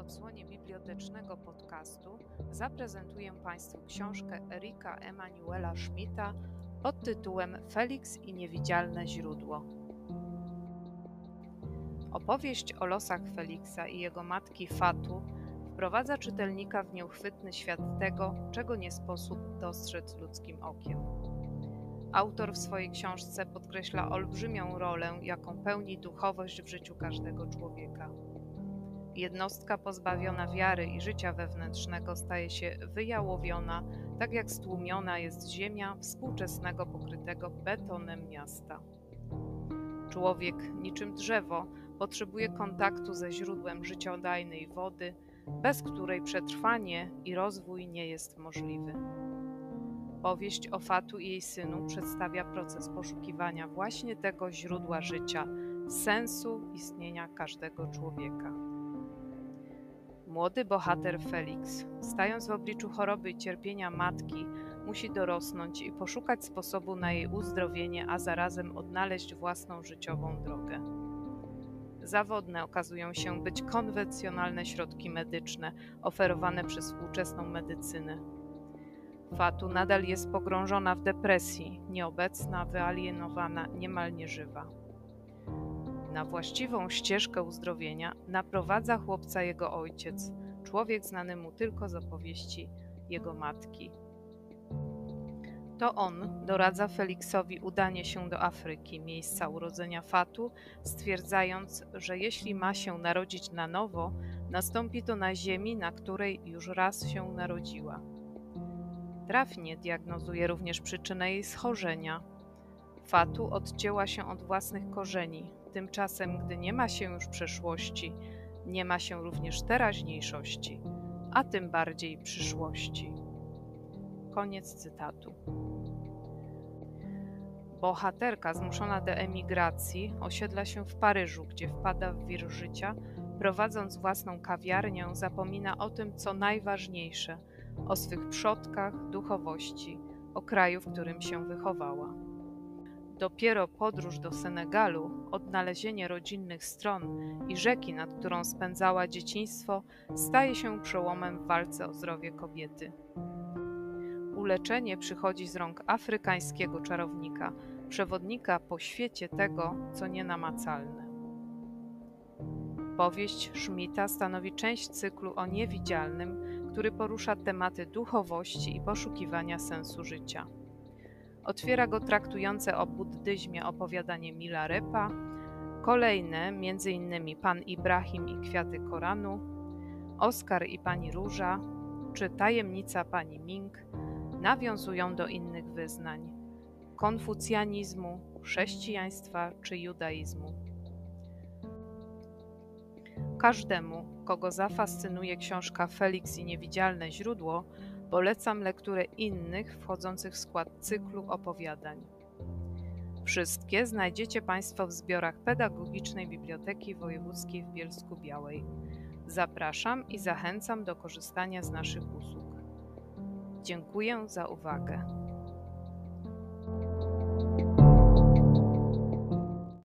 odsłonie bibliotecznego podcastu zaprezentuję Państwu książkę Erika Emanuela Schmidta pod tytułem Felix i niewidzialne źródło. Opowieść o losach Feliksa i jego matki Fatu wprowadza czytelnika w nieuchwytny świat tego, czego nie sposób dostrzec ludzkim okiem. Autor w swojej książce podkreśla olbrzymią rolę, jaką pełni duchowość w życiu każdego człowieka. Jednostka pozbawiona wiary i życia wewnętrznego staje się wyjałowiona, tak jak stłumiona jest ziemia współczesnego pokrytego betonem miasta. Człowiek, niczym drzewo, potrzebuje kontaktu ze źródłem życiodajnej wody, bez której przetrwanie i rozwój nie jest możliwy. Powieść o Fatu i jej synu przedstawia proces poszukiwania właśnie tego źródła życia, sensu istnienia każdego człowieka. Młody bohater Felix, stając w obliczu choroby i cierpienia matki, musi dorosnąć i poszukać sposobu na jej uzdrowienie, a zarazem odnaleźć własną życiową drogę. Zawodne okazują się być konwencjonalne środki medyczne oferowane przez współczesną medycynę. Fatu nadal jest pogrążona w depresji, nieobecna, wyalienowana, niemal nieżywa. Na właściwą ścieżkę uzdrowienia naprowadza chłopca jego ojciec, człowiek znany mu tylko z opowieści jego matki. To on doradza Feliksowi udanie się do Afryki, miejsca urodzenia Fatu, stwierdzając, że jeśli ma się narodzić na nowo, nastąpi to na ziemi, na której już raz się narodziła. Trafnie diagnozuje również przyczynę jej schorzenia. Fatu odcięła się od własnych korzeni, tymczasem, gdy nie ma się już przeszłości, nie ma się również teraźniejszości, a tym bardziej przyszłości. Koniec cytatu. Bohaterka zmuszona do emigracji osiedla się w Paryżu, gdzie wpada w wir życia, prowadząc własną kawiarnię, zapomina o tym, co najważniejsze o swych przodkach, duchowości, o kraju, w którym się wychowała. Dopiero podróż do Senegalu, odnalezienie rodzinnych stron i rzeki, nad którą spędzała dzieciństwo, staje się przełomem w walce o zdrowie kobiety. Uleczenie przychodzi z rąk afrykańskiego czarownika, przewodnika po świecie tego, co nienamacalne. Powieść Schmidta stanowi część cyklu o niewidzialnym, który porusza tematy duchowości i poszukiwania sensu życia. Otwiera go traktujące o buddyzmie opowiadanie Mila Repa, kolejne m.in. Pan Ibrahim i kwiaty Koranu, Oskar i Pani Róża czy Tajemnica Pani Ming nawiązują do innych wyznań konfucjanizmu, chrześcijaństwa czy judaizmu. Każdemu, kogo zafascynuje książka Felix i niewidzialne źródło, polecam lekturę innych wchodzących w skład cyklu opowiadań. Wszystkie znajdziecie Państwo w zbiorach Pedagogicznej Biblioteki Wojewódzkiej w Bielsku Białej. Zapraszam i zachęcam do korzystania z naszych usług. Dziękuję za uwagę.